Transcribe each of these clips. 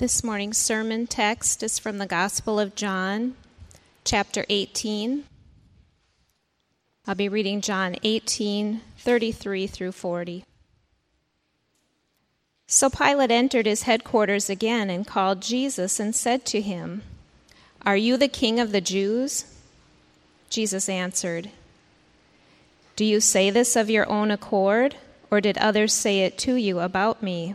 This morning's sermon text is from the Gospel of John, chapter 18. I'll be reading John 18, 33 through 40. So Pilate entered his headquarters again and called Jesus and said to him, Are you the king of the Jews? Jesus answered, Do you say this of your own accord, or did others say it to you about me?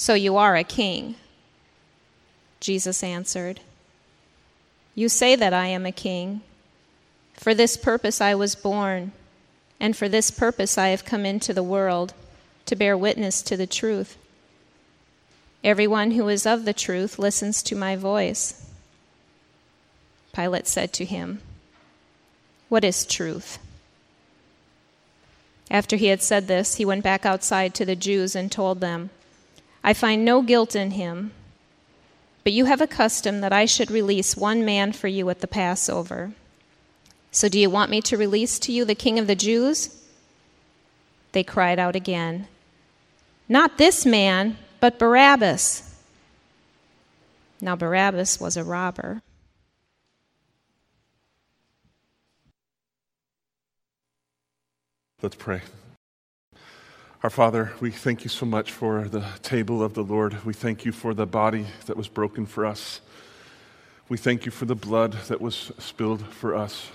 so you are a king. Jesus answered, You say that I am a king. For this purpose I was born, and for this purpose I have come into the world, to bear witness to the truth. Everyone who is of the truth listens to my voice. Pilate said to him, What is truth? After he had said this, he went back outside to the Jews and told them, I find no guilt in him. But you have a custom that I should release one man for you at the Passover. So do you want me to release to you the king of the Jews? They cried out again, Not this man, but Barabbas. Now Barabbas was a robber. Let's pray. Our Father, we thank you so much for the table of the Lord. We thank you for the body that was broken for us. We thank you for the blood that was spilled for us.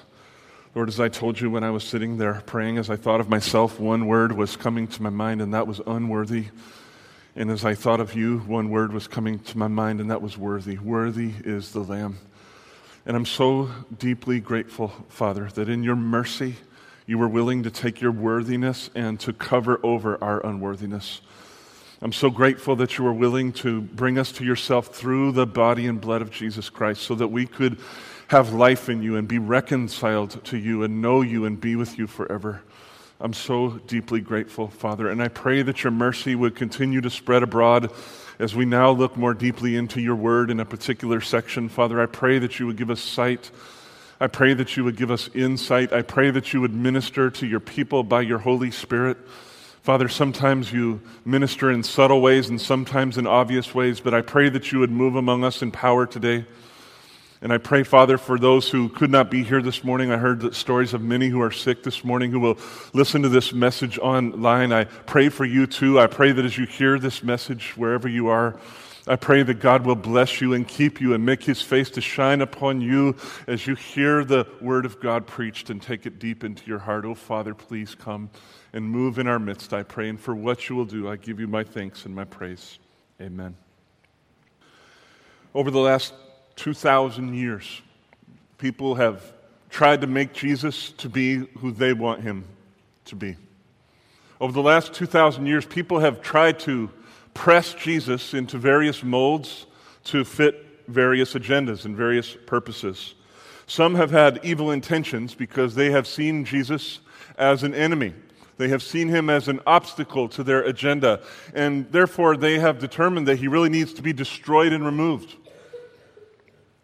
Lord, as I told you when I was sitting there praying, as I thought of myself, one word was coming to my mind, and that was unworthy. And as I thought of you, one word was coming to my mind, and that was worthy. Worthy is the Lamb. And I'm so deeply grateful, Father, that in your mercy, you were willing to take your worthiness and to cover over our unworthiness. I'm so grateful that you were willing to bring us to yourself through the body and blood of Jesus Christ so that we could have life in you and be reconciled to you and know you and be with you forever. I'm so deeply grateful, Father. And I pray that your mercy would continue to spread abroad as we now look more deeply into your word in a particular section. Father, I pray that you would give us sight I pray that you would give us insight. I pray that you would minister to your people by your Holy Spirit. Father, sometimes you minister in subtle ways and sometimes in obvious ways, but I pray that you would move among us in power today. And I pray, Father, for those who could not be here this morning. I heard the stories of many who are sick this morning who will listen to this message online. I pray for you too. I pray that as you hear this message, wherever you are, I pray that God will bless you and keep you and make his face to shine upon you as you hear the word of God preached and take it deep into your heart. Oh, Father, please come and move in our midst, I pray. And for what you will do, I give you my thanks and my praise. Amen. Over the last 2,000 years, people have tried to make Jesus to be who they want him to be. Over the last 2,000 years, people have tried to press Jesus into various molds to fit various agendas and various purposes. Some have had evil intentions because they have seen Jesus as an enemy. They have seen him as an obstacle to their agenda, and therefore they have determined that he really needs to be destroyed and removed.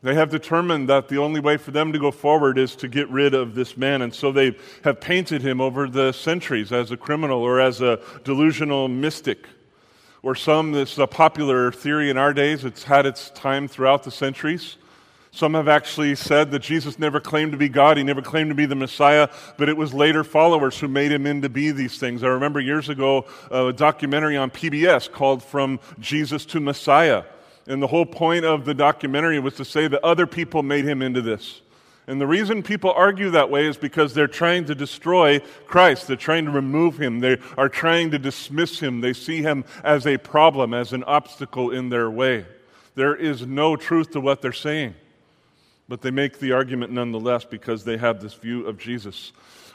They have determined that the only way for them to go forward is to get rid of this man, and so they have painted him over the centuries as a criminal or as a delusional mystic or some, this is a popular theory in our days, it's had its time throughout the centuries. Some have actually said that Jesus never claimed to be God, he never claimed to be the Messiah, but it was later followers who made him into be these things. I remember years ago a documentary on PBS called From Jesus to Messiah. And the whole point of the documentary was to say that other people made him into this. And the reason people argue that way is because they're trying to destroy Christ. They're trying to remove him. They are trying to dismiss him. They see him as a problem, as an obstacle in their way. There is no truth to what they're saying. But they make the argument nonetheless because they have this view of Jesus.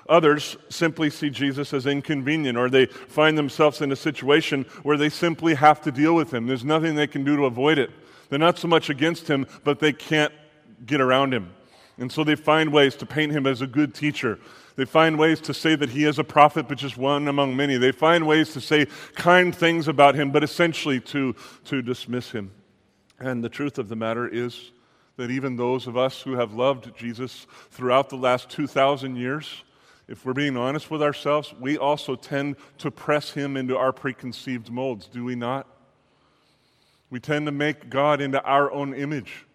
Others simply see Jesus as inconvenient, or they find themselves in a situation where they simply have to deal with him. There's nothing they can do to avoid it. They're not so much against him, but they can't get around him. And so they find ways to paint him as a good teacher. They find ways to say that he is a prophet, but just one among many. They find ways to say kind things about him, but essentially to, to dismiss him. And the truth of the matter is that even those of us who have loved Jesus throughout the last 2,000 years, if we're being honest with ourselves, we also tend to press him into our preconceived molds, do we not? We tend to make God into our own image.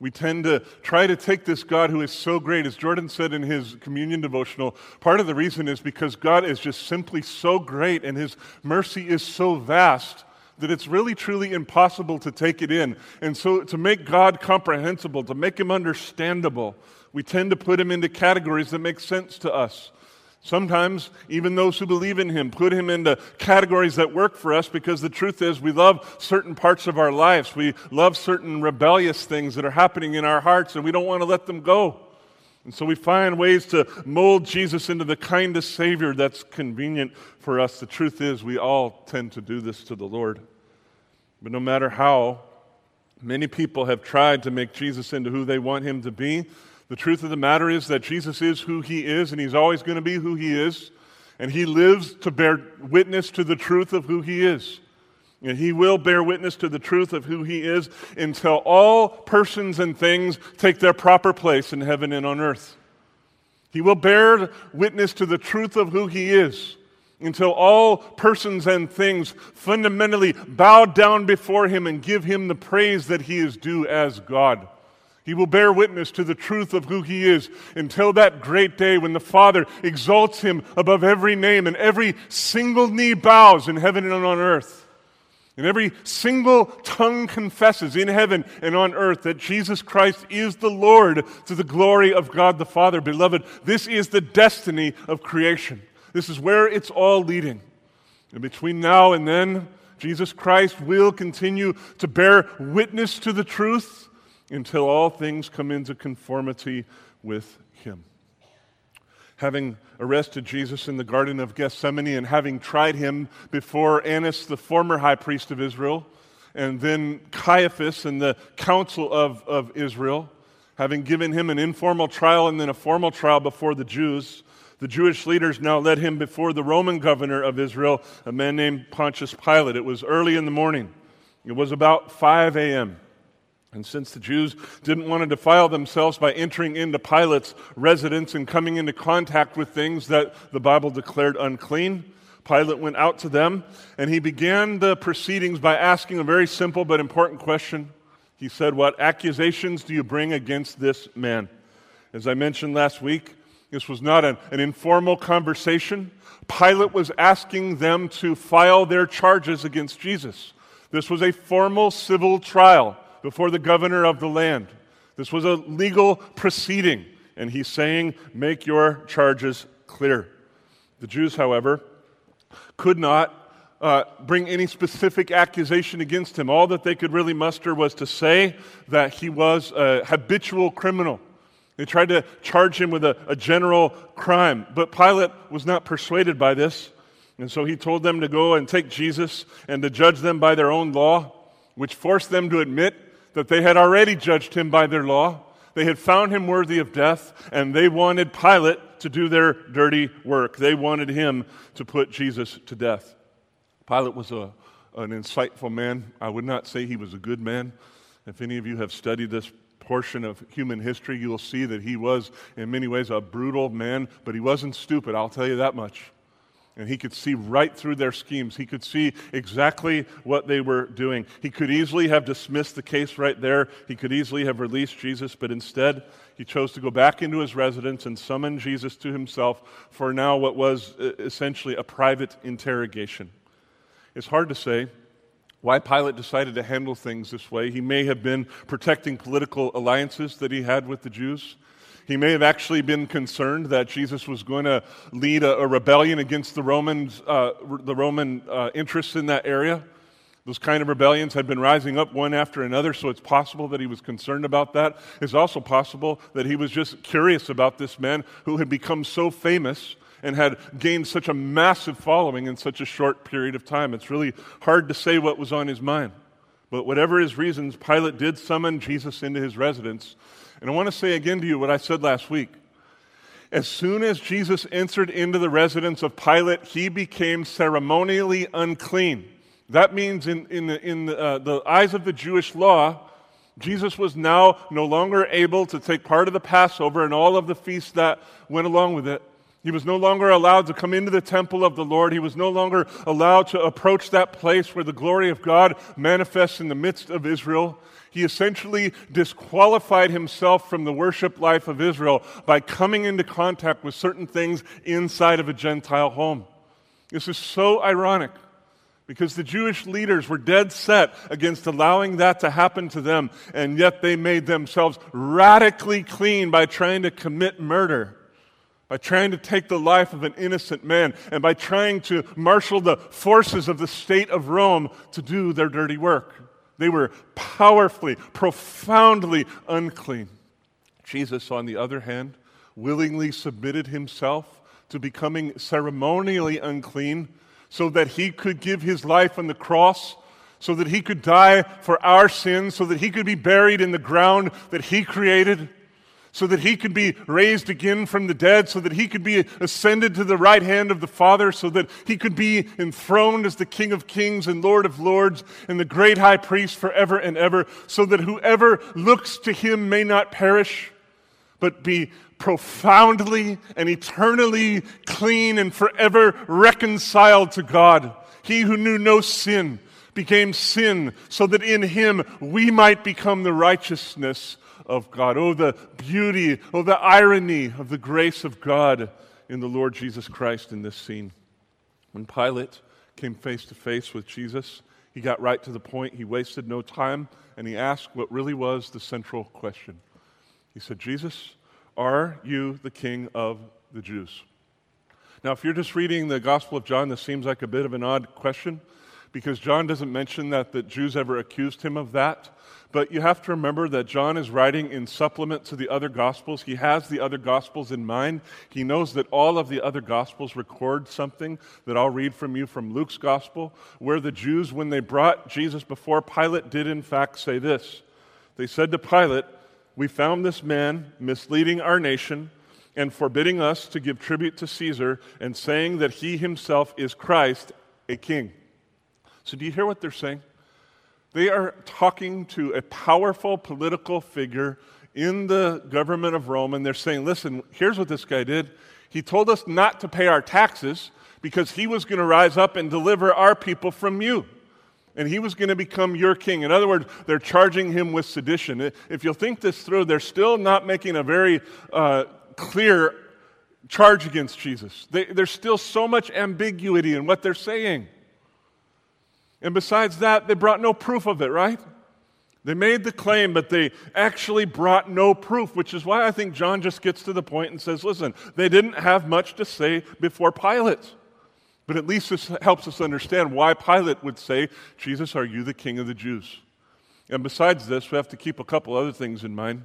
We tend to try to take this God who is so great, as Jordan said in his communion devotional. Part of the reason is because God is just simply so great and his mercy is so vast that it's really truly impossible to take it in. And so, to make God comprehensible, to make him understandable, we tend to put him into categories that make sense to us. Sometimes, even those who believe in him put him into categories that work for us because the truth is we love certain parts of our lives. We love certain rebellious things that are happening in our hearts and we don't want to let them go. And so we find ways to mold Jesus into the kind of Savior that's convenient for us. The truth is, we all tend to do this to the Lord. But no matter how many people have tried to make Jesus into who they want him to be, the truth of the matter is that Jesus is who he is, and he's always going to be who he is. And he lives to bear witness to the truth of who he is. And he will bear witness to the truth of who he is until all persons and things take their proper place in heaven and on earth. He will bear witness to the truth of who he is until all persons and things fundamentally bow down before him and give him the praise that he is due as God. He will bear witness to the truth of who he is until that great day when the Father exalts him above every name and every single knee bows in heaven and on earth. And every single tongue confesses in heaven and on earth that Jesus Christ is the Lord to the glory of God the Father. Beloved, this is the destiny of creation. This is where it's all leading. And between now and then, Jesus Christ will continue to bear witness to the truth until all things come into conformity with him. Having arrested Jesus in the Garden of Gethsemane and having tried him before Annas, the former high priest of Israel, and then Caiaphas and the council of, of Israel, having given him an informal trial and then a formal trial before the Jews, the Jewish leaders now led him before the Roman governor of Israel, a man named Pontius Pilate. It was early in the morning, it was about 5 a.m. And since the Jews didn't want to defile themselves by entering into Pilate's residence and coming into contact with things that the Bible declared unclean, Pilate went out to them and he began the proceedings by asking a very simple but important question. He said, What accusations do you bring against this man? As I mentioned last week, this was not an, an informal conversation. Pilate was asking them to file their charges against Jesus. This was a formal civil trial before the governor of the land. This was a legal proceeding, and he's saying, Make your charges clear. The Jews, however, could not uh, bring any specific accusation against him. All that they could really muster was to say that he was a habitual criminal. They tried to charge him with a, a general crime, but Pilate was not persuaded by this. And so he told them to go and take Jesus and to judge them by their own law, which forced them to admit that they had already judged him by their law. They had found him worthy of death, and they wanted Pilate to do their dirty work. They wanted him to put Jesus to death. Pilate was a, an insightful man. I would not say he was a good man. If any of you have studied this portion of human history, you will see that he was, in many ways, a brutal man, but he wasn't stupid, I'll tell you that much. And he could see right through their schemes. He could see exactly what they were doing. He could easily have dismissed the case right there. He could easily have released Jesus, but instead, he chose to go back into his residence and summon Jesus to himself for now what was essentially a private interrogation. It's hard to say why Pilate decided to handle things this way. He may have been protecting political alliances that he had with the Jews. He may have actually been concerned that Jesus was going to lead a, a rebellion against the, Romans, uh, the Roman uh, interests in that area. Those kind of rebellions had been rising up one after another, so it's possible that he was concerned about that. It's also possible that he was just curious about this man who had become so famous and had gained such a massive following in such a short period of time. It's really hard to say what was on his mind. But whatever his reasons, Pilate did summon Jesus into his residence. And I want to say again to you what I said last week. As soon as Jesus entered into the residence of Pilate, he became ceremonially unclean. That means, in, in, the, in the, uh, the eyes of the Jewish law, Jesus was now no longer able to take part of the Passover and all of the feasts that went along with it. He was no longer allowed to come into the temple of the Lord. He was no longer allowed to approach that place where the glory of God manifests in the midst of Israel. He essentially disqualified himself from the worship life of Israel by coming into contact with certain things inside of a Gentile home. This is so ironic because the Jewish leaders were dead set against allowing that to happen to them, and yet they made themselves radically clean by trying to commit murder by trying to take the life of an innocent man and by trying to marshal the forces of the state of Rome to do their dirty work. They were powerfully, profoundly unclean. Jesus, on the other hand, willingly submitted himself to becoming ceremonially unclean so that he could give his life on the cross, so that he could die for our sins, so that he could be buried in the ground that he created so that he could be raised again from the dead, so that he could be ascended to the right hand of the Father, so that he could be enthroned as the King of kings and Lord of lords and the great high priest forever and ever, so that whoever looks to him may not perish, but be profoundly and eternally clean and forever reconciled to God. He who knew no sin became sin so that in him we might become the righteousness of God. Oh, the beauty, oh, the irony of the grace of God in the Lord Jesus Christ in this scene. When Pilate came face to face with Jesus, he got right to the point. He wasted no time, and he asked what really was the central question. He said, Jesus, are you the king of the Jews? Now, if you're just reading the Gospel of John, this seems like a bit of an odd question because John doesn't mention that the Jews ever accused him of that. But you have to remember that John is writing in supplement to the other Gospels. He has the other Gospels in mind. He knows that all of the other Gospels record something that I'll read from you from Luke's Gospel, where the Jews, when they brought Jesus before Pilate, did in fact say this. They said to Pilate, We found this man misleading our nation and forbidding us to give tribute to Caesar and saying that he himself is Christ, a king. So, do you hear what they're saying? They are talking to a powerful political figure in the government of Rome, and they're saying, listen, here's what this guy did. He told us not to pay our taxes because he was going to rise up and deliver our people from you. And he was going to become your king. In other words, they're charging him with sedition. If you'll think this through, they're still not making a very uh, clear charge against Jesus. They, there's still so much ambiguity in what they're saying. And besides that, they brought no proof of it, right? They made the claim, but they actually brought no proof, which is why I think John just gets to the point and says, listen, they didn't have much to say before Pilate. But at least this helps us understand why Pilate would say, Jesus, are you the king of the Jews? And besides this, we have to keep a couple other things in mind.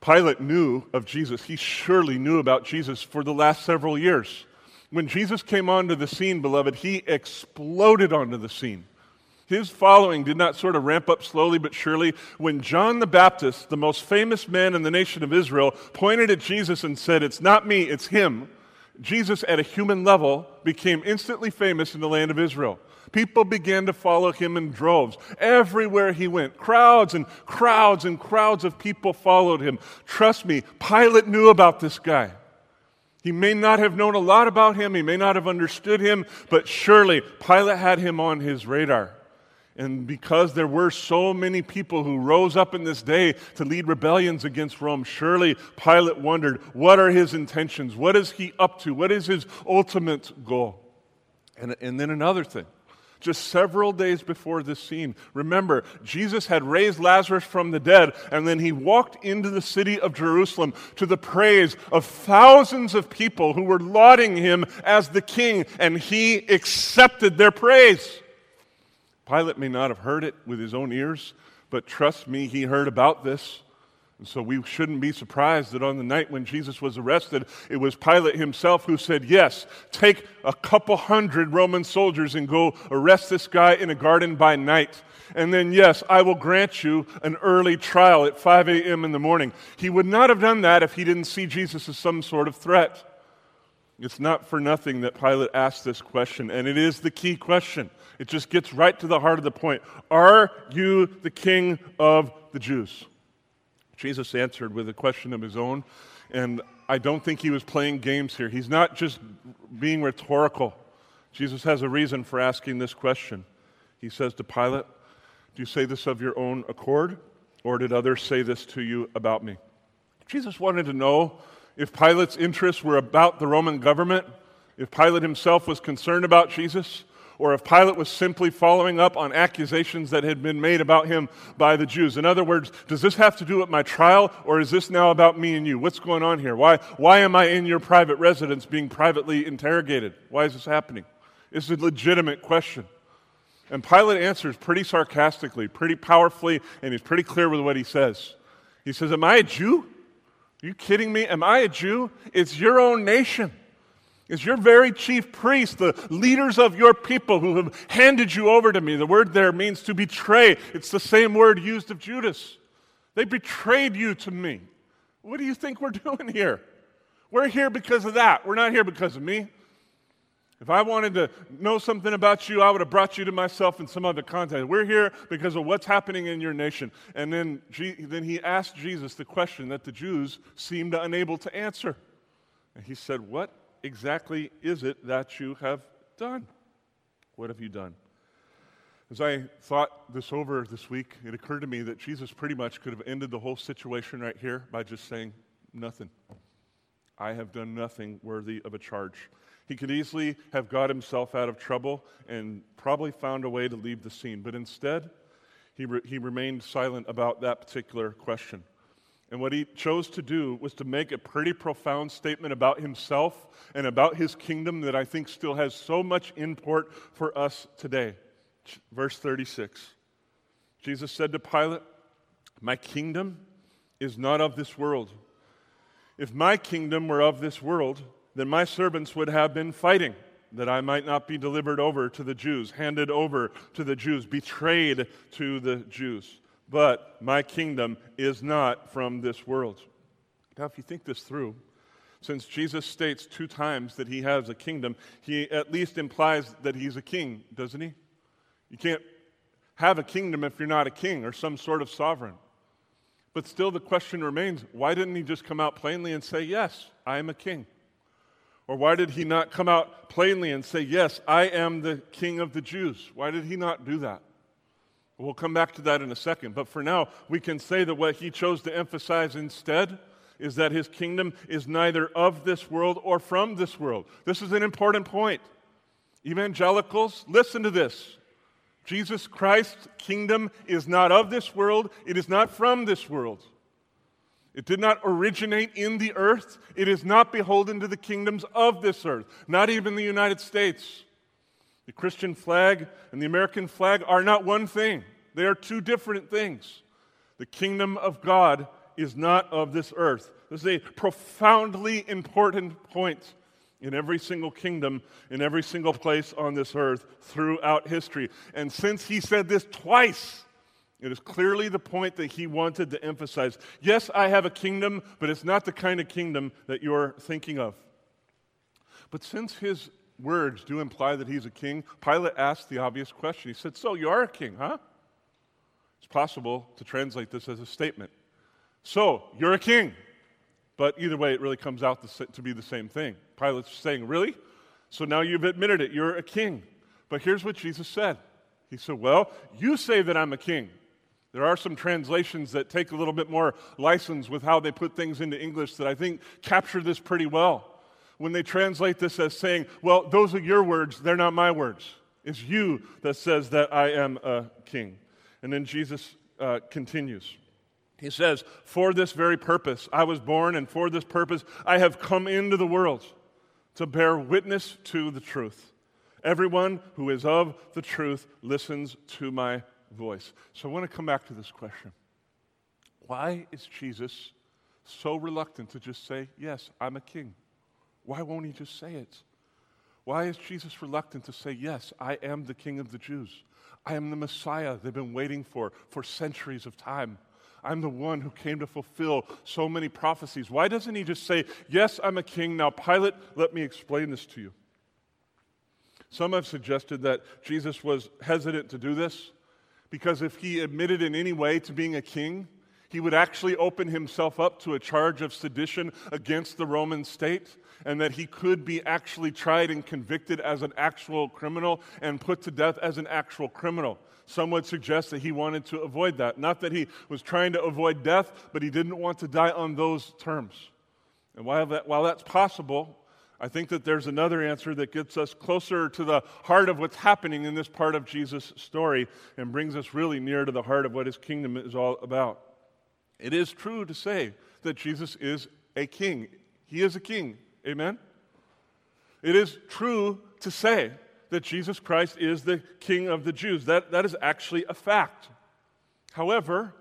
Pilate knew of Jesus. He surely knew about Jesus for the last several years. When Jesus came onto the scene, beloved, he exploded onto the scene. His following did not sort of ramp up slowly but surely. When John the Baptist, the most famous man in the nation of Israel, pointed at Jesus and said, It's not me, it's him, Jesus, at a human level, became instantly famous in the land of Israel. People began to follow him in droves. Everywhere he went, crowds and crowds and crowds of people followed him. Trust me, Pilate knew about this guy. He may not have known a lot about him, he may not have understood him, but surely Pilate had him on his radar. And because there were so many people who rose up in this day to lead rebellions against Rome, surely Pilate wondered what are his intentions? What is he up to? What is his ultimate goal? And, and then another thing just several days before this scene. Remember, Jesus had raised Lazarus from the dead, and then he walked into the city of Jerusalem to the praise of thousands of people who were lauding him as the king, and he accepted their praise. Pilate may not have heard it with his own ears, but trust me, he heard about this. And so we shouldn't be surprised that on the night when Jesus was arrested, it was Pilate himself who said, Yes, take a couple hundred Roman soldiers and go arrest this guy in a garden by night. And then, yes, I will grant you an early trial at 5 a.m. in the morning. He would not have done that if he didn't see Jesus as some sort of threat. It's not for nothing that Pilate asked this question, and it is the key question. It just gets right to the heart of the point. Are you the king of the Jews? Jesus answered with a question of his own, and I don't think he was playing games here. He's not just being rhetorical. Jesus has a reason for asking this question. He says to Pilate, Do you say this of your own accord, or did others say this to you about me? Jesus wanted to know if Pilate's interests were about the Roman government, if Pilate himself was concerned about Jesus, or if Pilate was simply following up on accusations that had been made about him by the Jews. In other words, does this have to do with my trial, or is this now about me and you? What's going on here? Why, why am I in your private residence being privately interrogated? Why is this happening? It's a legitimate question. And Pilate answers pretty sarcastically, pretty powerfully, and he's pretty clear with what he says. He says, Am I a Jew? Are you kidding me? Am I a Jew? It's your own nation. It's your very chief priests, the leaders of your people who have handed you over to me. The word there means to betray. It's the same word used of Judas. They betrayed you to me. What do you think we're doing here? We're here because of that. We're not here because of me. If I wanted to know something about you, I would have brought you to myself in some other context. We're here because of what's happening in your nation. And then, then he asked Jesus the question that the Jews seemed unable to answer. And he said, What exactly is it that you have done? What have you done? As I thought this over this week, it occurred to me that Jesus pretty much could have ended the whole situation right here by just saying, Nothing. I have done nothing worthy of a charge. He could easily have got himself out of trouble and probably found a way to leave the scene, but instead, he, re- he remained silent about that particular question. And what he chose to do was to make a pretty profound statement about himself and about his kingdom that I think still has so much import for us today. Verse 36 Jesus said to Pilate, My kingdom is not of this world. If my kingdom were of this world, then my servants would have been fighting that I might not be delivered over to the Jews, handed over to the Jews, betrayed to the Jews but my kingdom is not from this world. Now, if you think this through, since Jesus states two times that he has a kingdom, he at least implies that he's a king, doesn't he? You can't have a kingdom if you're not a king or some sort of sovereign. But still, the question remains why didn't he just come out plainly and say, Yes, I am a king? Or why did he not come out plainly and say, Yes, I am the king of the Jews? Why did he not do that? We'll come back to that in a second. But for now, we can say that what he chose to emphasize instead is that his kingdom is neither of this world or from this world. This is an important point. Evangelicals, listen to this. Jesus Christ's kingdom is not of this world, it is not from this world. It did not originate in the earth. It is not beholden to the kingdoms of this earth, not even the United States. The Christian flag and the American flag are not one thing, they are two different things. The kingdom of God is not of this earth. This is a profoundly important point in every single kingdom, in every single place on this earth throughout history. And since he said this twice, it is clearly the point that he wanted to emphasize. Yes, I have a kingdom, but it's not the kind of kingdom that you're thinking of. But since his words do imply that he's a king, Pilate asked the obvious question. He said, So you are a king, huh? It's possible to translate this as a statement. So, you're a king. But either way, it really comes out to be the same thing. Pilate's saying, Really? So now you've admitted it. You're a king. But here's what Jesus said He said, Well, you say that I'm a king. There are some translations that take a little bit more license with how they put things into English that I think capture this pretty well when they translate this as saying, Well, those are your words, they're not my words. It's you that says that I am a king. And then Jesus uh, continues. He says, For this very purpose I was born, and for this purpose I have come into the world to bear witness to the truth. Everyone who is of the truth listens to my voice. So I want to come back to this question Why is Jesus so reluctant to just say, Yes, I'm a king? Why won't he just say it? Why is Jesus reluctant to say, Yes, I am the king of the Jews? I am the Messiah they've been waiting for for centuries of time. I'm the one who came to fulfill so many prophecies. Why doesn't he just say, Yes, I'm a king. Now, Pilate, let me explain this to you. Some have suggested that Jesus was hesitant to do this because if he admitted in any way to being a king, he would actually open himself up to a charge of sedition against the Roman state, and that he could be actually tried and convicted as an actual criminal and put to death as an actual criminal. Some would suggest that he wanted to avoid that. Not that he was trying to avoid death, but he didn't want to die on those terms. And while, that, while that's possible, I think that there's another answer that gets us closer to the heart of what's happening in this part of Jesus' story and brings us really near to the heart of what his kingdom is all about. It is true to say that Jesus is a king. He is a king. Amen? It is true to say that Jesus Christ is the king of the Jews. That, that is actually a fact. However,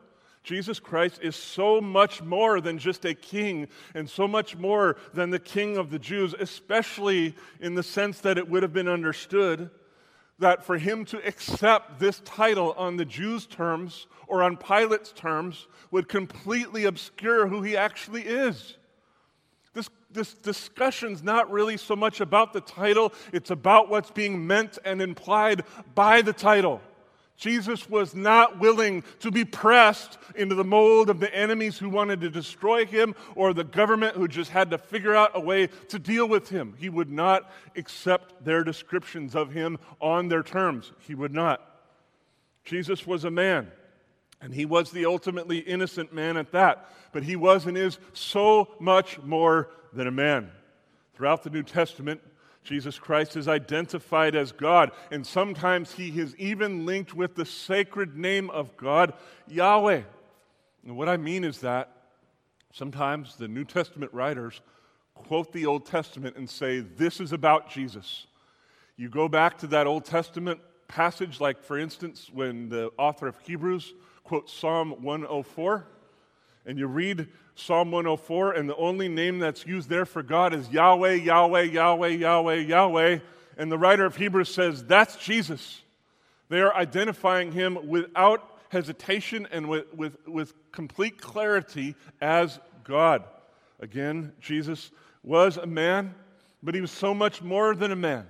Jesus Christ is so much more than just a king and so much more than the king of the Jews, especially in the sense that it would have been understood that for him to accept this title on the Jews' terms or on Pilate's terms would completely obscure who he actually is. This, this discussion's not really so much about the title, it's about what's being meant and implied by the title. Jesus was not willing to be pressed into the mold of the enemies who wanted to destroy him or the government who just had to figure out a way to deal with him. He would not accept their descriptions of him on their terms. He would not. Jesus was a man, and he was the ultimately innocent man at that. But he was and is so much more than a man. Throughout the New Testament, Jesus Christ is identified as God, and sometimes he is even linked with the sacred name of God, Yahweh. And what I mean is that sometimes the New Testament writers quote the Old Testament and say, This is about Jesus. You go back to that Old Testament passage, like for instance, when the author of Hebrews quotes Psalm 104, and you read Psalm 104, and the only name that's used there for God is Yahweh, Yahweh, Yahweh, Yahweh, Yahweh. And the writer of Hebrews says, That's Jesus. They are identifying him without hesitation and with, with, with complete clarity as God. Again, Jesus was a man, but he was so much more than a man.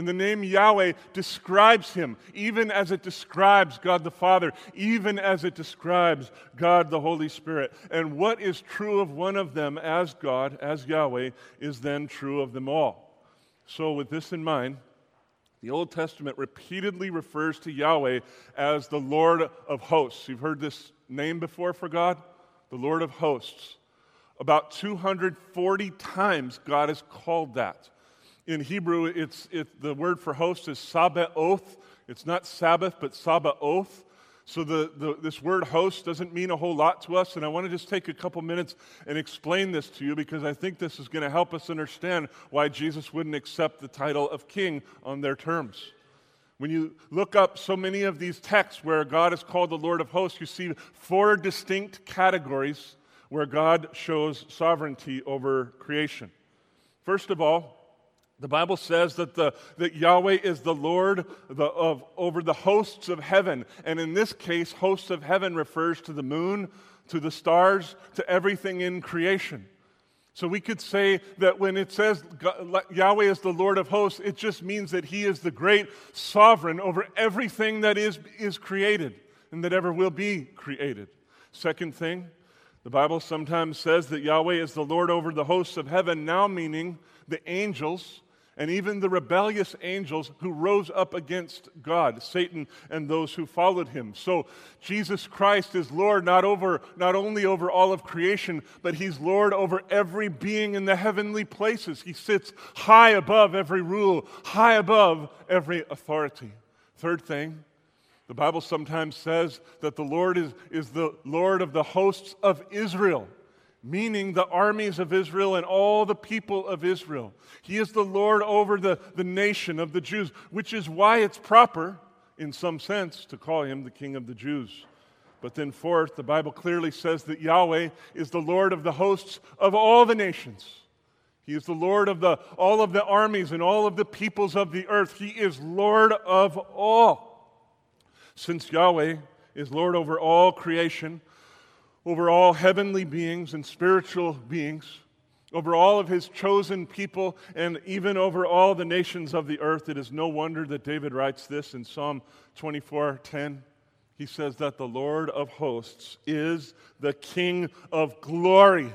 And the name Yahweh describes him, even as it describes God the Father, even as it describes God the Holy Spirit. And what is true of one of them as God, as Yahweh, is then true of them all. So, with this in mind, the Old Testament repeatedly refers to Yahweh as the Lord of hosts. You've heard this name before for God? The Lord of hosts. About 240 times God is called that in Hebrew, it's, it, the word for host is sabaoth. It's not Sabbath, but sabaoth. So the, the, this word host doesn't mean a whole lot to us, and I want to just take a couple minutes and explain this to you because I think this is going to help us understand why Jesus wouldn't accept the title of king on their terms. When you look up so many of these texts where God is called the Lord of hosts, you see four distinct categories where God shows sovereignty over creation. First of all, the Bible says that, the, that Yahweh is the Lord the, of, over the hosts of heaven. And in this case, hosts of heaven refers to the moon, to the stars, to everything in creation. So we could say that when it says Yahweh is the Lord of hosts, it just means that He is the great sovereign over everything that is, is created and that ever will be created. Second thing, the Bible sometimes says that Yahweh is the Lord over the hosts of heaven, now meaning the angels and even the rebellious angels who rose up against God, Satan and those who followed him. So Jesus Christ is Lord not over not only over all of creation, but he's Lord over every being in the heavenly places. He sits high above every rule, high above every authority. Third thing, the Bible sometimes says that the Lord is, is the Lord of the hosts of Israel meaning the armies of Israel and all the people of Israel. He is the Lord over the, the nation of the Jews, which is why it's proper, in some sense, to call him the King of the Jews. But then, fourth, the Bible clearly says that Yahweh is the Lord of the hosts of all the nations. He is the Lord of the, all of the armies and all of the peoples of the earth. He is Lord of all. Since Yahweh is Lord over all creation, over all heavenly beings and spiritual beings, over all of his chosen people, and even over all the nations of the earth, it is no wonder that David writes this in Psalm 24 10 he says that the Lord of hosts is the King of glory.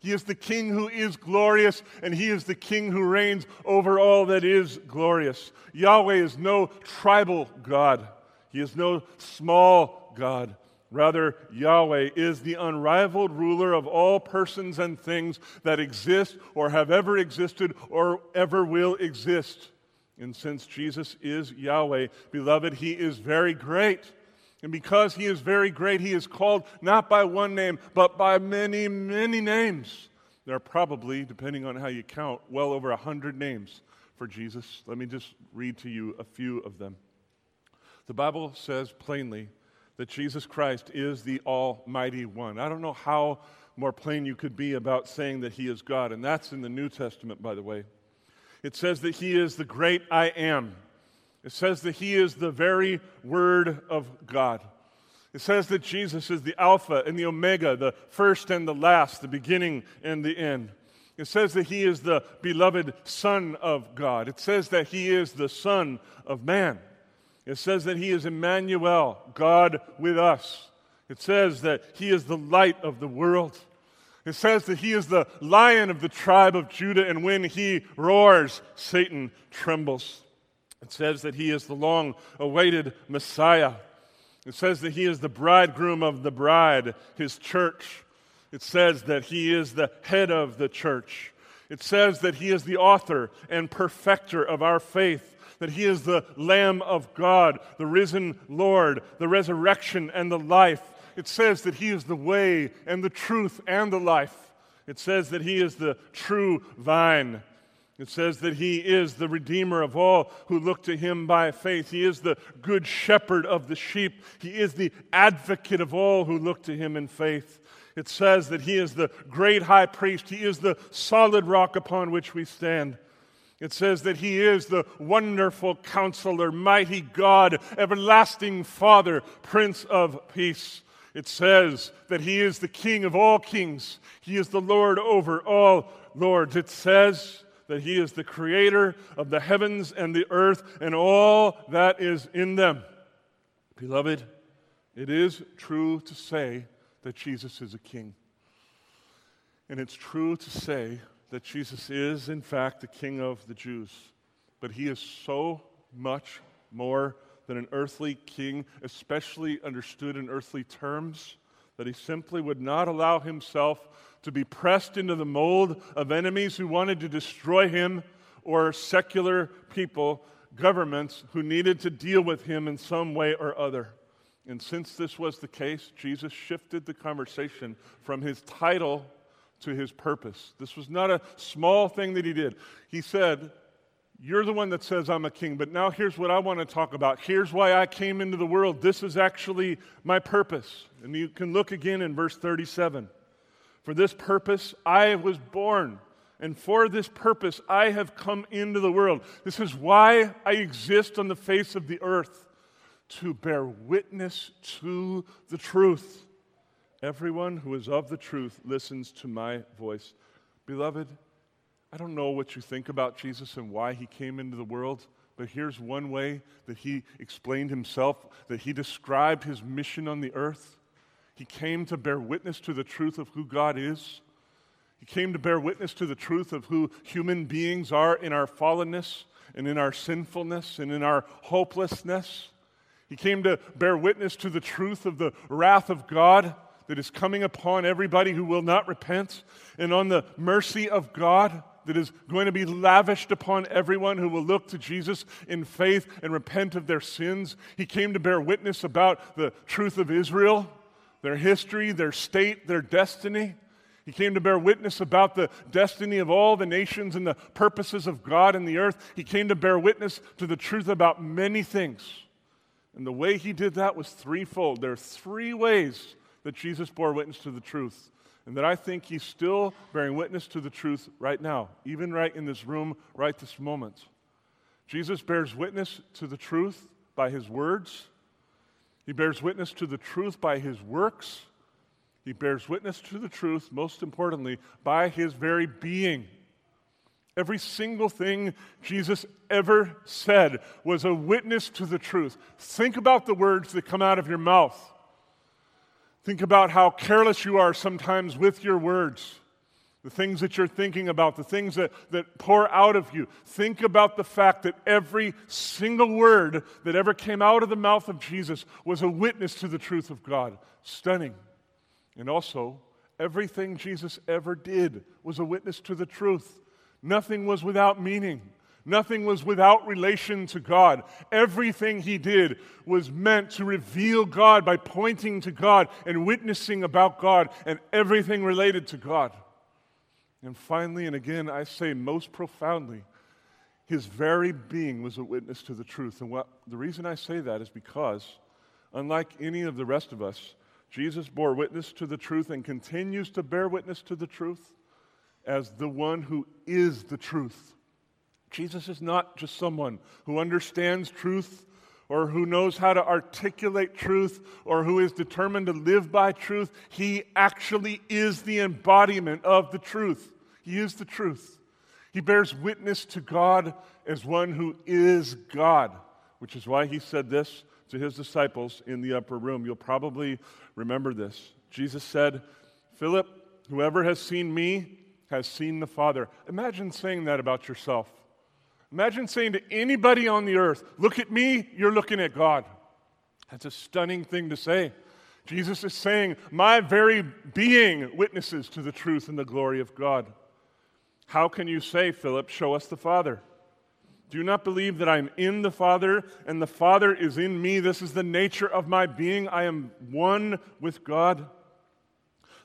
He is the King who is glorious, and He is the King who reigns over all that is glorious. Yahweh is no tribal God, He is no small God. Rather, Yahweh is the unrivaled ruler of all persons and things that exist or have ever existed or ever will exist. And since Jesus is Yahweh, beloved, He is very great. And because he is very great, he is called not by one name, but by many, many names. There are probably, depending on how you count, well over a hundred names for Jesus. Let me just read to you a few of them. The Bible says plainly that Jesus Christ is the Almighty One. I don't know how more plain you could be about saying that He is God, and that's in the New Testament, by the way. It says that He is the great I am. It says that he is the very Word of God. It says that Jesus is the Alpha and the Omega, the first and the last, the beginning and the end. It says that he is the beloved Son of God. It says that he is the Son of Man. It says that he is Emmanuel, God with us. It says that he is the light of the world. It says that he is the lion of the tribe of Judah, and when he roars, Satan trembles. It says that he is the long awaited Messiah. It says that he is the bridegroom of the bride, his church. It says that he is the head of the church. It says that he is the author and perfecter of our faith, that he is the Lamb of God, the risen Lord, the resurrection and the life. It says that he is the way and the truth and the life. It says that he is the true vine. It says that he is the redeemer of all who look to him by faith. He is the good shepherd of the sheep. He is the advocate of all who look to him in faith. It says that he is the great high priest. He is the solid rock upon which we stand. It says that he is the wonderful counselor, mighty God, everlasting Father, Prince of Peace. It says that he is the King of all kings. He is the Lord over all lords. It says that He is the creator of the heavens and the earth and all that is in them. Beloved, it is true to say that Jesus is a king. And it's true to say that Jesus is, in fact, the king of the Jews. But he is so much more than an earthly king, especially understood in earthly terms, that he simply would not allow himself to be pressed into the mold of enemies who wanted to destroy him or secular people, governments who needed to deal with him in some way or other. And since this was the case, Jesus shifted the conversation from his title to his purpose. This was not a small thing that he did. He said, You're the one that says I'm a king, but now here's what I want to talk about. Here's why I came into the world. This is actually my purpose. And you can look again in verse 37. For this purpose I was born, and for this purpose I have come into the world. This is why I exist on the face of the earth to bear witness to the truth. Everyone who is of the truth listens to my voice. Beloved, I don't know what you think about Jesus and why he came into the world, but here's one way that he explained himself, that he described his mission on the earth. He came to bear witness to the truth of who God is. He came to bear witness to the truth of who human beings are in our fallenness and in our sinfulness and in our hopelessness. He came to bear witness to the truth of the wrath of God that is coming upon everybody who will not repent, and on the mercy of God that is going to be lavished upon everyone who will look to Jesus in faith and repent of their sins. He came to bear witness about the truth of Israel their history, their state, their destiny. He came to bear witness about the destiny of all the nations and the purposes of God in the earth. He came to bear witness to the truth about many things. And the way he did that was threefold. There are three ways that Jesus bore witness to the truth, and that I think he's still bearing witness to the truth right now, even right in this room, right this moment. Jesus bears witness to the truth by his words, he bears witness to the truth by his works, he bears witness to the truth, most importantly, by his very being. Every single thing Jesus ever said was a witness to the truth. Think about the words that come out of your mouth. Think about how careless you are sometimes with your words, the things that you're thinking about, the things that, that pour out of you. Think about the fact that every single word that ever came out of the mouth of Jesus was a witness to the truth of God. Stunning. And also, everything Jesus ever did was a witness to the truth. Nothing was without meaning. Nothing was without relation to God. Everything he did was meant to reveal God by pointing to God and witnessing about God and everything related to God. And finally, and again, I say most profoundly, his very being was a witness to the truth. And what, the reason I say that is because, unlike any of the rest of us, Jesus bore witness to the truth and continues to bear witness to the truth as the one who is the truth. Jesus is not just someone who understands truth or who knows how to articulate truth or who is determined to live by truth. He actually is the embodiment of the truth. He is the truth. He bears witness to God as one who is God, which is why he said this to his disciples in the upper room. You'll probably remember this. Jesus said, Philip, whoever has seen me has seen the Father. Imagine saying that about yourself. Imagine saying to anybody on the earth, Look at me, you're looking at God. That's a stunning thing to say. Jesus is saying, My very being witnesses to the truth and the glory of God. How can you say, Philip, show us the Father? Do you not believe that I am in the Father and the Father is in me? This is the nature of my being. I am one with God.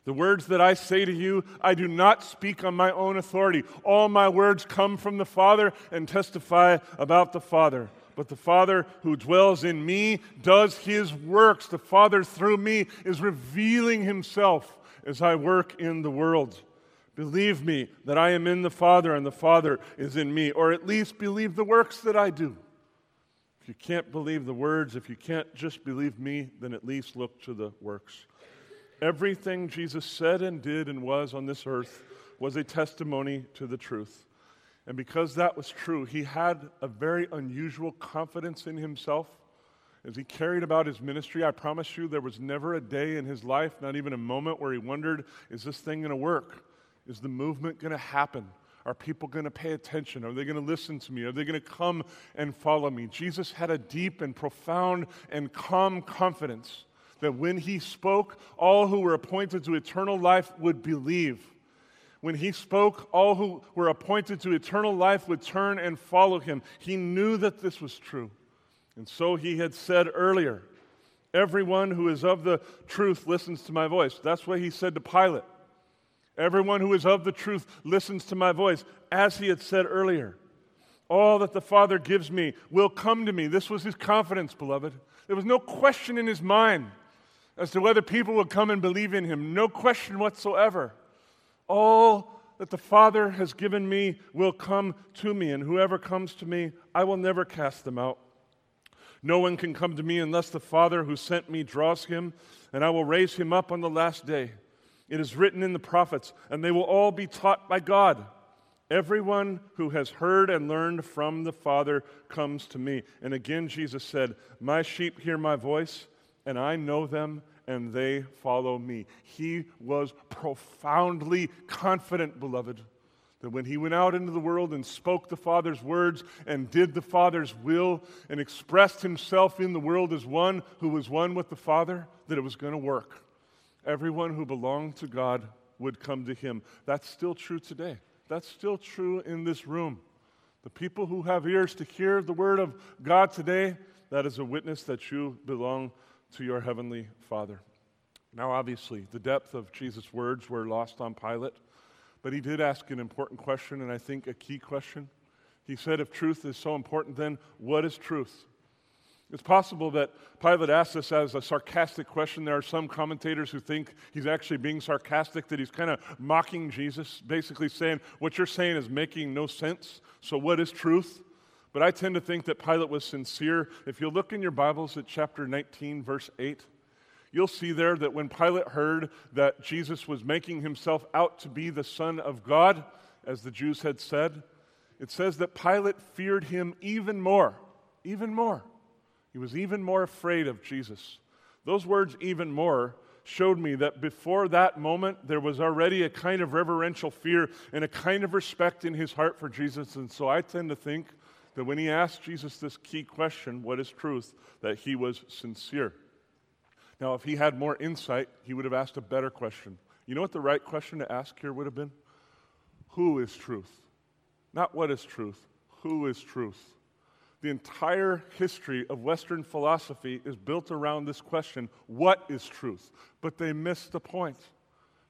The words that I say to you, I do not speak on my own authority. All my words come from the Father and testify about the Father. But the Father who dwells in me does his works. The Father through me is revealing himself as I work in the world. Believe me that I am in the Father and the Father is in me, or at least believe the works that I do. If you can't believe the words, if you can't just believe me, then at least look to the works. Everything Jesus said and did and was on this earth was a testimony to the truth. And because that was true, he had a very unusual confidence in himself. As he carried about his ministry, I promise you there was never a day in his life, not even a moment, where he wondered, is this thing going to work? Is the movement going to happen? Are people going to pay attention? Are they going to listen to me? Are they going to come and follow me? Jesus had a deep and profound and calm confidence that when he spoke, all who were appointed to eternal life would believe. When he spoke, all who were appointed to eternal life would turn and follow him. He knew that this was true. And so he had said earlier, Everyone who is of the truth listens to my voice. That's what he said to Pilate. Everyone who is of the truth listens to my voice, as he had said earlier. All that the Father gives me will come to me. This was his confidence, beloved. There was no question in his mind as to whether people would come and believe in him. No question whatsoever. All that the Father has given me will come to me, and whoever comes to me, I will never cast them out. No one can come to me unless the Father who sent me draws him, and I will raise him up on the last day. It is written in the prophets, and they will all be taught by God. Everyone who has heard and learned from the Father comes to me. And again, Jesus said, My sheep hear my voice and I know them, and they follow me. He was profoundly confident, beloved, that when he went out into the world and spoke the Father's words and did the Father's will and expressed himself in the world as one who was one with the Father, that it was going to work. Everyone who belonged to God would come to him. That's still true today. That's still true in this room. The people who have ears to hear the word of God today, that is a witness that you belong to your heavenly Father. Now, obviously, the depth of Jesus' words were lost on Pilate, but he did ask an important question, and I think a key question. He said, If truth is so important, then what is truth? It's possible that Pilate asked this as a sarcastic question. There are some commentators who think he's actually being sarcastic, that he's kind of mocking Jesus, basically saying, What you're saying is making no sense. So, what is truth? But I tend to think that Pilate was sincere. If you look in your Bibles at chapter 19, verse 8, you'll see there that when Pilate heard that Jesus was making himself out to be the Son of God, as the Jews had said, it says that Pilate feared him even more, even more. He was even more afraid of Jesus. Those words, even more, showed me that before that moment, there was already a kind of reverential fear and a kind of respect in his heart for Jesus. And so I tend to think that when he asked Jesus this key question, what is truth, that he was sincere. Now, if he had more insight, he would have asked a better question. You know what the right question to ask here would have been? Who is truth? Not what is truth, who is truth? The entire history of Western philosophy is built around this question what is truth? But they miss the point.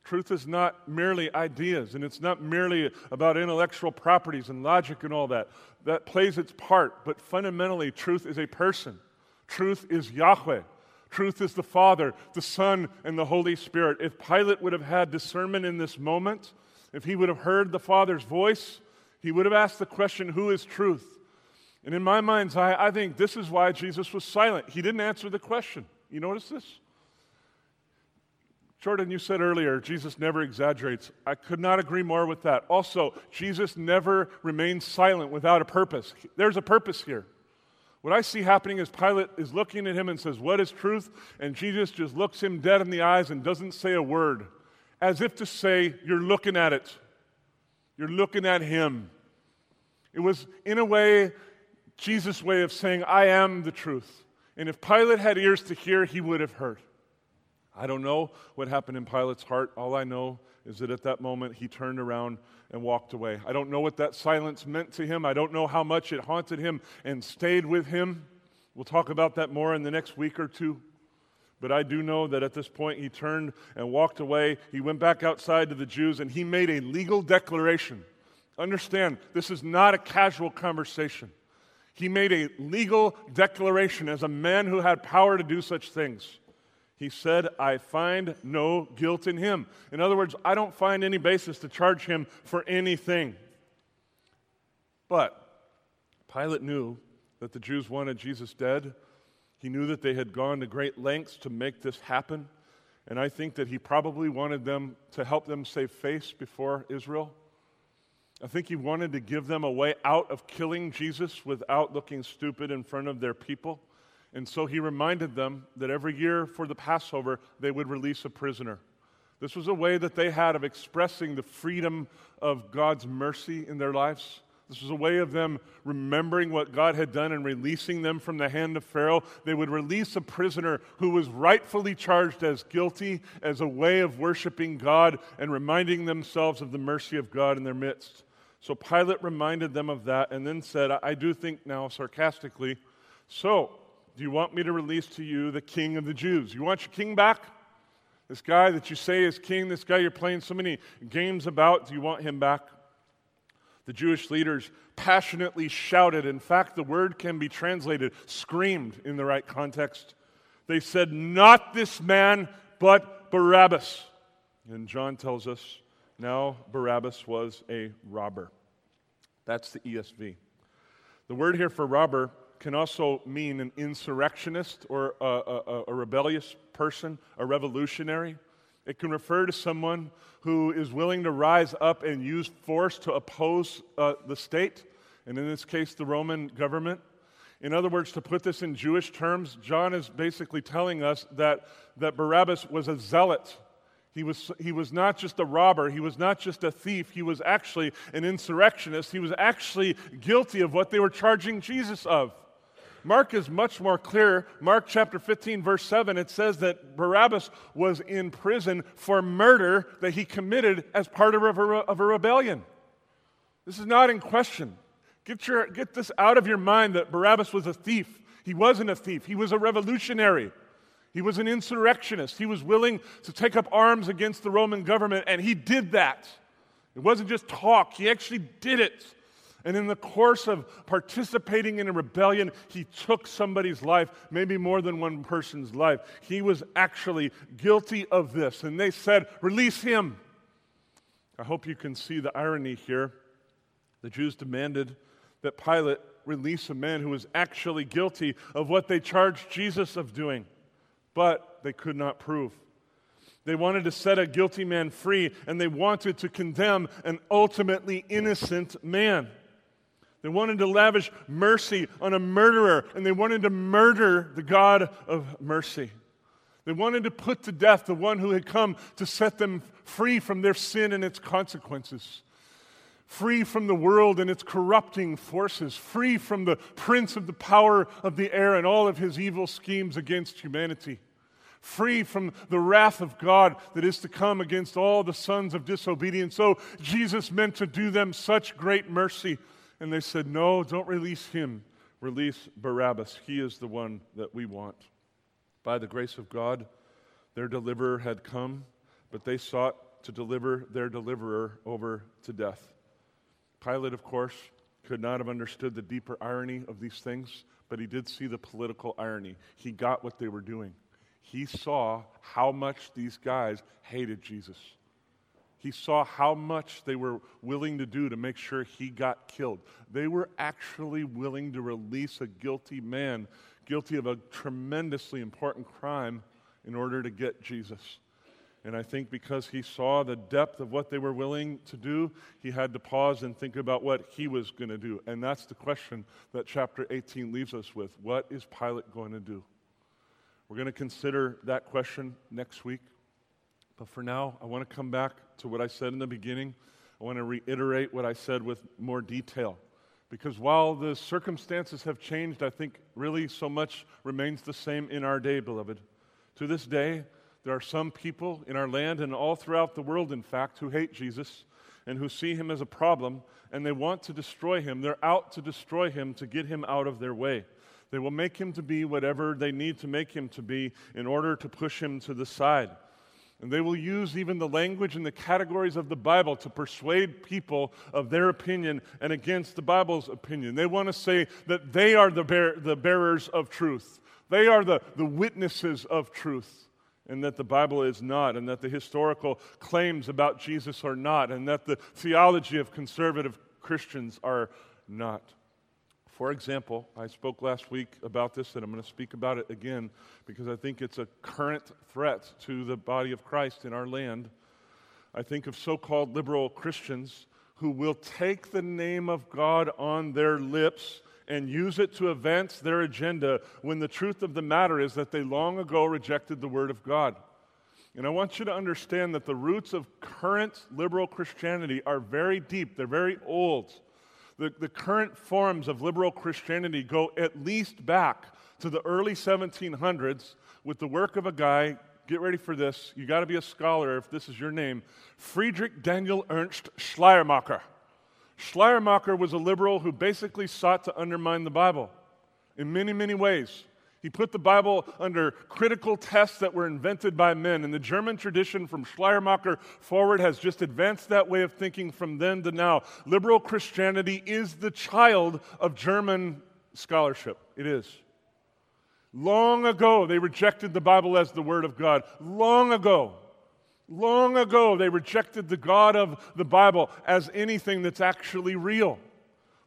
Truth is not merely ideas, and it's not merely about intellectual properties and logic and all that. That plays its part, but fundamentally, truth is a person. Truth is Yahweh. Truth is the Father, the Son, and the Holy Spirit. If Pilate would have had discernment in this moment, if he would have heard the Father's voice, he would have asked the question, Who is truth? And in my mind's eye, I think this is why Jesus was silent. He didn't answer the question. You notice this? Jordan, you said earlier, Jesus never exaggerates. I could not agree more with that. Also, Jesus never remains silent without a purpose. There's a purpose here. What I see happening is Pilate is looking at him and says, What is truth? And Jesus just looks him dead in the eyes and doesn't say a word, as if to say, You're looking at it. You're looking at him. It was, in a way, Jesus' way of saying, I am the truth. And if Pilate had ears to hear, he would have heard. I don't know what happened in Pilate's heart. All I know is that at that moment he turned around and walked away. I don't know what that silence meant to him. I don't know how much it haunted him and stayed with him. We'll talk about that more in the next week or two. But I do know that at this point he turned and walked away. He went back outside to the Jews and he made a legal declaration. Understand, this is not a casual conversation. He made a legal declaration as a man who had power to do such things. He said, I find no guilt in him. In other words, I don't find any basis to charge him for anything. But Pilate knew that the Jews wanted Jesus dead. He knew that they had gone to great lengths to make this happen. And I think that he probably wanted them to help them save face before Israel. I think he wanted to give them a way out of killing Jesus without looking stupid in front of their people. And so he reminded them that every year for the Passover, they would release a prisoner. This was a way that they had of expressing the freedom of God's mercy in their lives. This was a way of them remembering what God had done and releasing them from the hand of Pharaoh. They would release a prisoner who was rightfully charged as guilty as a way of worshiping God and reminding themselves of the mercy of God in their midst. So Pilate reminded them of that and then said, I do think now sarcastically, so do you want me to release to you the king of the Jews? You want your king back? This guy that you say is king, this guy you're playing so many games about, do you want him back? The Jewish leaders passionately shouted. In fact, the word can be translated screamed in the right context. They said, Not this man, but Barabbas. And John tells us now Barabbas was a robber. That's the ESV. The word here for robber can also mean an insurrectionist or a, a, a, rebellious person, a revolutionary. It can refer to someone who is willing to rise up and use force to oppose uh, the state, and in this case, the Roman government. In other words, to put this in Jewish terms, John is basically telling us that, that Barabbas was a zealot he was, he was not just a robber, he was not just a thief, he was actually an insurrectionist. He was actually guilty of what they were charging Jesus of. Mark is much more clear. Mark chapter 15, verse 7, it says that Barabbas was in prison for murder that he committed as part of a, of a rebellion. This is not in question. Get, your, get this out of your mind that Barabbas was a thief. He wasn't a thief, he was a revolutionary. He was an insurrectionist. He was willing to take up arms against the Roman government, and he did that. It wasn't just talk, he actually did it. And in the course of participating in a rebellion, he took somebody's life, maybe more than one person's life. He was actually guilty of this. And they said, Release him. I hope you can see the irony here. The Jews demanded that Pilate release a man who was actually guilty of what they charged Jesus of doing, but they could not prove. They wanted to set a guilty man free, and they wanted to condemn an ultimately innocent man. They wanted to lavish mercy on a murderer, and they wanted to murder the God of mercy. They wanted to put to death the one who had come to set them free from their sin and its consequences, free from the world and its corrupting forces, free from the prince of the power of the air and all of his evil schemes against humanity free from the wrath of God that is to come against all the sons of disobedience. So Jesus meant to do them such great mercy. And they said, No, don't release him. Release Barabbas. He is the one that we want. By the grace of God, their deliverer had come, but they sought to deliver their deliverer over to death. Pilate, of course, could not have understood the deeper irony of these things, but he did see the political irony. He got what they were doing he saw how much these guys hated Jesus. He saw how much they were willing to do to make sure he got killed. They were actually willing to release a guilty man, guilty of a tremendously important crime, in order to get Jesus. And I think because he saw the depth of what they were willing to do, he had to pause and think about what he was going to do. And that's the question that chapter 18 leaves us with. What is Pilate going to do? We're going to consider that question next week. But for now, I want to come back to what I said in the beginning. I want to reiterate what I said with more detail. Because while the circumstances have changed, I think really so much remains the same in our day, beloved. To this day, there are some people in our land and all throughout the world, in fact, who hate Jesus and who see him as a problem and they want to destroy him. They're out to destroy him to get him out of their way. They will make him to be whatever they need to make him to be in order to push him to the side. And they will use even the language and the categories of the Bible to persuade people of their opinion and against the Bible's opinion. They want to say that they are the, bear, the bearers of truth, they are the, the witnesses of truth, and that the Bible is not, and that the historical claims about Jesus are not, and that the theology of conservative Christians are not. For example, I spoke last week about this, and I'm going to speak about it again because I think it's a current threat to the body of Christ in our land. I think of so called liberal Christians who will take the name of God on their lips and use it to advance their agenda when the truth of the matter is that they long ago rejected the Word of God. And I want you to understand that the roots of current liberal Christianity are very deep, they're very old. The, the current forms of liberal Christianity go at least back to the early 1700s with the work of a guy, get ready for this, you got to be a scholar if this is your name, Friedrich Daniel Ernst Schleiermacher. Schleiermacher was a liberal who basically sought to undermine the Bible in many, many ways. He put the Bible under critical tests that were invented by men. And the German tradition from Schleiermacher forward has just advanced that way of thinking from then to now. Liberal Christianity is the child of German scholarship. It is. Long ago, they rejected the Bible as the Word of God. Long ago. Long ago, they rejected the God of the Bible as anything that's actually real.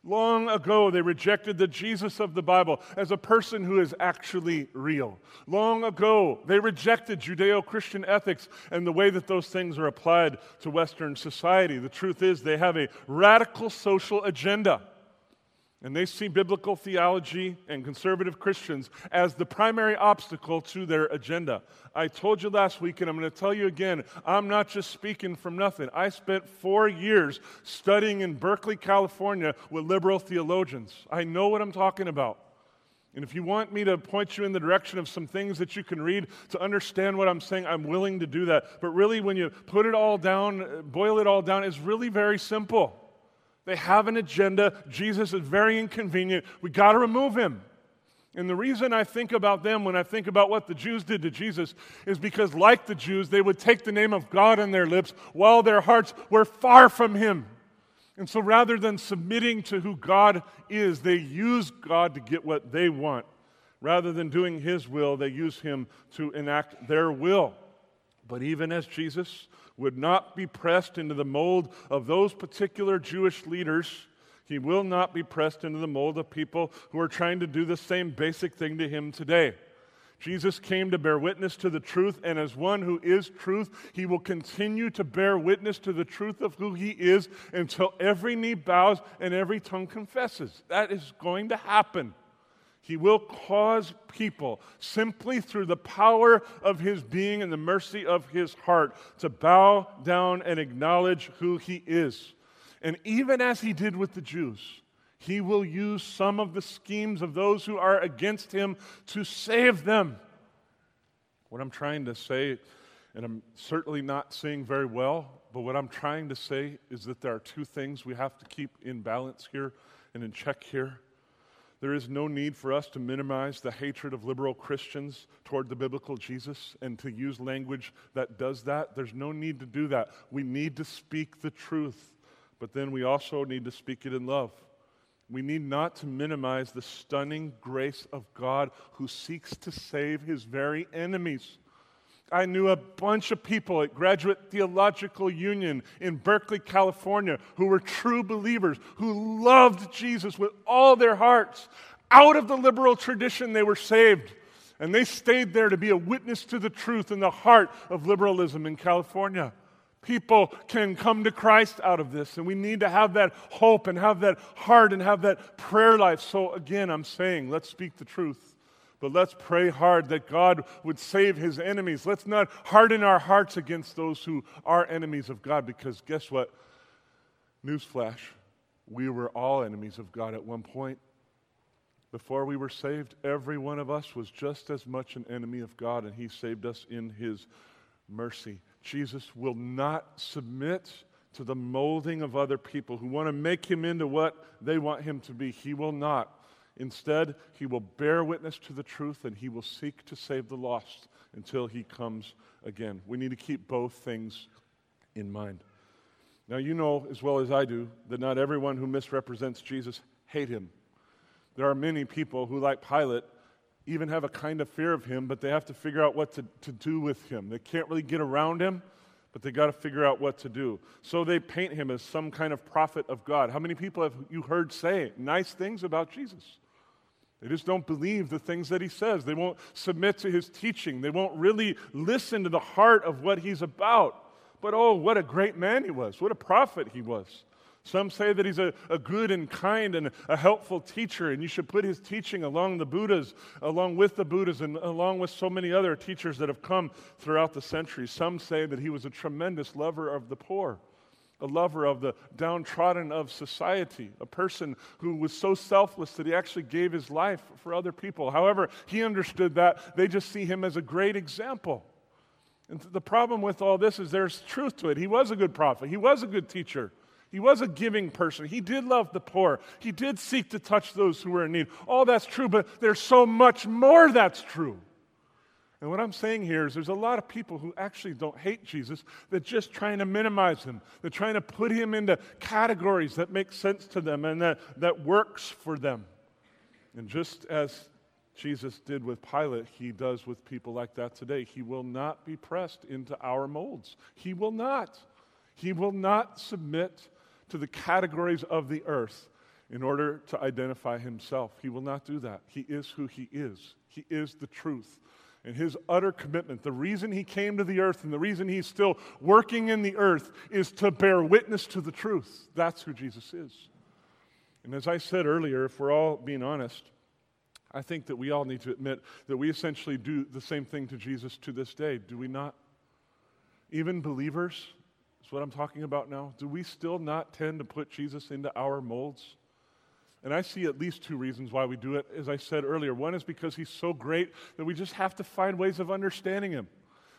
Long ago, they rejected the Jesus of the Bible as a person who is actually real. Long ago, they rejected Judeo Christian ethics and the way that those things are applied to Western society. The truth is, they have a radical social agenda. And they see biblical theology and conservative Christians as the primary obstacle to their agenda. I told you last week, and I'm going to tell you again I'm not just speaking from nothing. I spent four years studying in Berkeley, California with liberal theologians. I know what I'm talking about. And if you want me to point you in the direction of some things that you can read to understand what I'm saying, I'm willing to do that. But really, when you put it all down, boil it all down, it's really very simple. They have an agenda. Jesus is very inconvenient. We got to remove him. And the reason I think about them when I think about what the Jews did to Jesus is because, like the Jews, they would take the name of God on their lips while their hearts were far from him. And so rather than submitting to who God is, they use God to get what they want. Rather than doing His will, they use Him to enact their will. But even as Jesus would not be pressed into the mold of those particular Jewish leaders, he will not be pressed into the mold of people who are trying to do the same basic thing to him today. Jesus came to bear witness to the truth, and as one who is truth, he will continue to bear witness to the truth of who he is until every knee bows and every tongue confesses. That is going to happen. He will cause people, simply through the power of his being and the mercy of his heart, to bow down and acknowledge who he is. And even as he did with the Jews, he will use some of the schemes of those who are against him to save them. What I'm trying to say, and I'm certainly not saying very well, but what I'm trying to say is that there are two things we have to keep in balance here and in check here. There is no need for us to minimize the hatred of liberal Christians toward the biblical Jesus and to use language that does that. There's no need to do that. We need to speak the truth, but then we also need to speak it in love. We need not to minimize the stunning grace of God who seeks to save his very enemies. I knew a bunch of people at Graduate Theological Union in Berkeley, California, who were true believers, who loved Jesus with all their hearts. Out of the liberal tradition, they were saved. And they stayed there to be a witness to the truth in the heart of liberalism in California. People can come to Christ out of this, and we need to have that hope and have that heart and have that prayer life. So, again, I'm saying, let's speak the truth. But let's pray hard that God would save his enemies. Let's not harden our hearts against those who are enemies of God because guess what? Newsflash, we were all enemies of God at one point. Before we were saved, every one of us was just as much an enemy of God, and he saved us in his mercy. Jesus will not submit to the molding of other people who want to make him into what they want him to be. He will not. Instead, he will bear witness to the truth and he will seek to save the lost until he comes again. We need to keep both things in mind. Now, you know as well as I do that not everyone who misrepresents Jesus hate him. There are many people who, like Pilate, even have a kind of fear of him, but they have to figure out what to, to do with him. They can't really get around him, but they got to figure out what to do. So they paint him as some kind of prophet of God. How many people have you heard say nice things about Jesus? They just don't believe the things that he says. They won't submit to his teaching. They won't really listen to the heart of what he's about. But oh, what a great man he was. What a prophet he was. Some say that he's a, a good and kind and a helpful teacher, and you should put his teaching along the Buddhas, along with the Buddhas, and along with so many other teachers that have come throughout the centuries. Some say that he was a tremendous lover of the poor a lover of the downtrodden of society, a person who was so selfless that he actually gave his life for other people. However, he understood that. They just see him as a great example. And the problem with all this is there's truth to it. He was a good prophet, he was a good teacher. He was a giving person. He did love the poor. He did seek to touch those who were in need. All that's true, but there's so much more that's true. And what I'm saying here is there's a lot of people who actually don't hate Jesus. They're just trying to minimize him. They're trying to put him into categories that make sense to them and that, that works for them. And just as Jesus did with Pilate, he does with people like that today. He will not be pressed into our molds. He will not. He will not submit to the categories of the earth in order to identify himself. He will not do that. He is who he is, he is the truth and his utter commitment, the reason he came to the earth and the reason he's still working in the earth is to bear witness to the truth. That's who Jesus is. And as I said earlier, if we're all being honest, I think that we all need to admit that we essentially do the same thing to Jesus to this day, do we not? Even believers, is what I'm talking about now. Do we still not tend to put Jesus into our molds? And I see at least two reasons why we do it. As I said earlier, one is because he's so great that we just have to find ways of understanding him.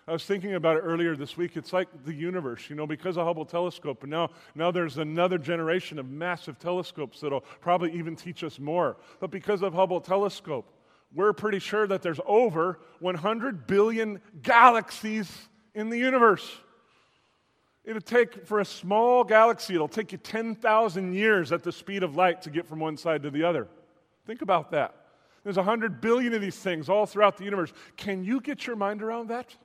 I was thinking about it earlier this week. It's like the universe, you know, because of Hubble telescope, and now, now there's another generation of massive telescopes that'll probably even teach us more. But because of Hubble telescope, we're pretty sure that there's over 100 billion galaxies in the universe. It'll take, for a small galaxy, it'll take you 10,000 years at the speed of light to get from one side to the other. Think about that. There's 100 billion of these things all throughout the universe. Can you get your mind around that?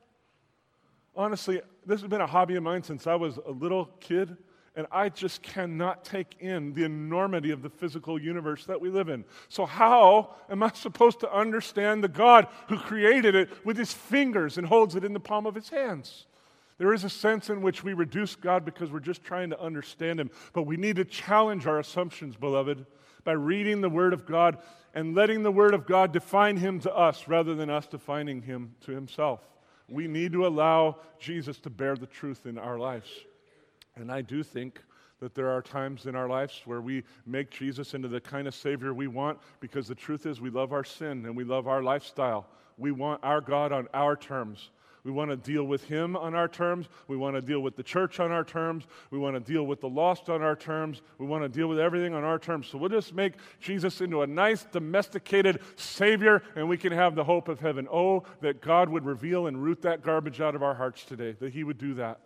Honestly, this has been a hobby of mine since I was a little kid, and I just cannot take in the enormity of the physical universe that we live in. So, how am I supposed to understand the God who created it with his fingers and holds it in the palm of his hands? There is a sense in which we reduce God because we're just trying to understand him, but we need to challenge our assumptions, beloved, by reading the Word of God and letting the Word of God define Him to us rather than us defining Him to Himself. We need to allow Jesus to bear the truth in our lives. And I do think that there are times in our lives where we make Jesus into the kind of Savior we want because the truth is we love our sin and we love our lifestyle. We want our God on our terms. We want to deal with Him on our terms. We want to deal with the church on our terms. We want to deal with the lost on our terms. We want to deal with everything on our terms. So we'll just make Jesus into a nice, domesticated Savior, and we can have the hope of heaven. Oh, that God would reveal and root that garbage out of our hearts today, that He would do that.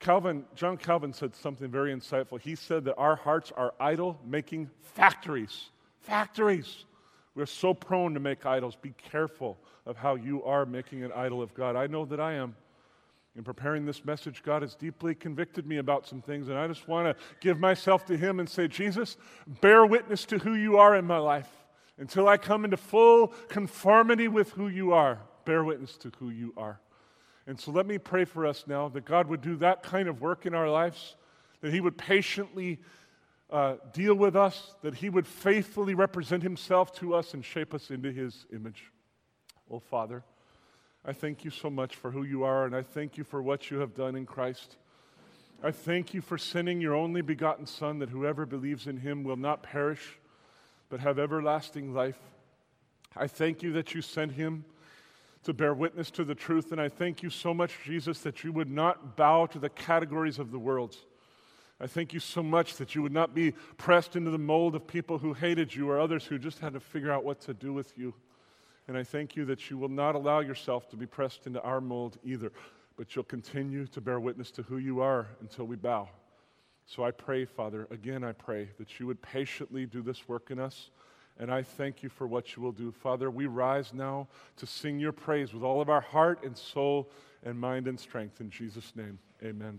Calvin, John Calvin said something very insightful. He said that our hearts are idol making factories. Factories. We're so prone to make idols. Be careful of how you are making an idol of God. I know that I am. In preparing this message, God has deeply convicted me about some things, and I just want to give myself to Him and say, Jesus, bear witness to who you are in my life. Until I come into full conformity with who you are, bear witness to who you are. And so let me pray for us now that God would do that kind of work in our lives, that He would patiently uh, deal with us, that He would faithfully represent Himself to us and shape us into His image. Oh, Father, I thank you so much for who you are, and I thank you for what you have done in Christ. I thank you for sending your only begotten Son, that whoever believes in him will not perish, but have everlasting life. I thank you that you sent him to bear witness to the truth, and I thank you so much, Jesus, that you would not bow to the categories of the world. I thank you so much that you would not be pressed into the mold of people who hated you or others who just had to figure out what to do with you. And I thank you that you will not allow yourself to be pressed into our mold either, but you'll continue to bear witness to who you are until we bow. So I pray, Father, again, I pray that you would patiently do this work in us. And I thank you for what you will do. Father, we rise now to sing your praise with all of our heart and soul and mind and strength. In Jesus' name, amen.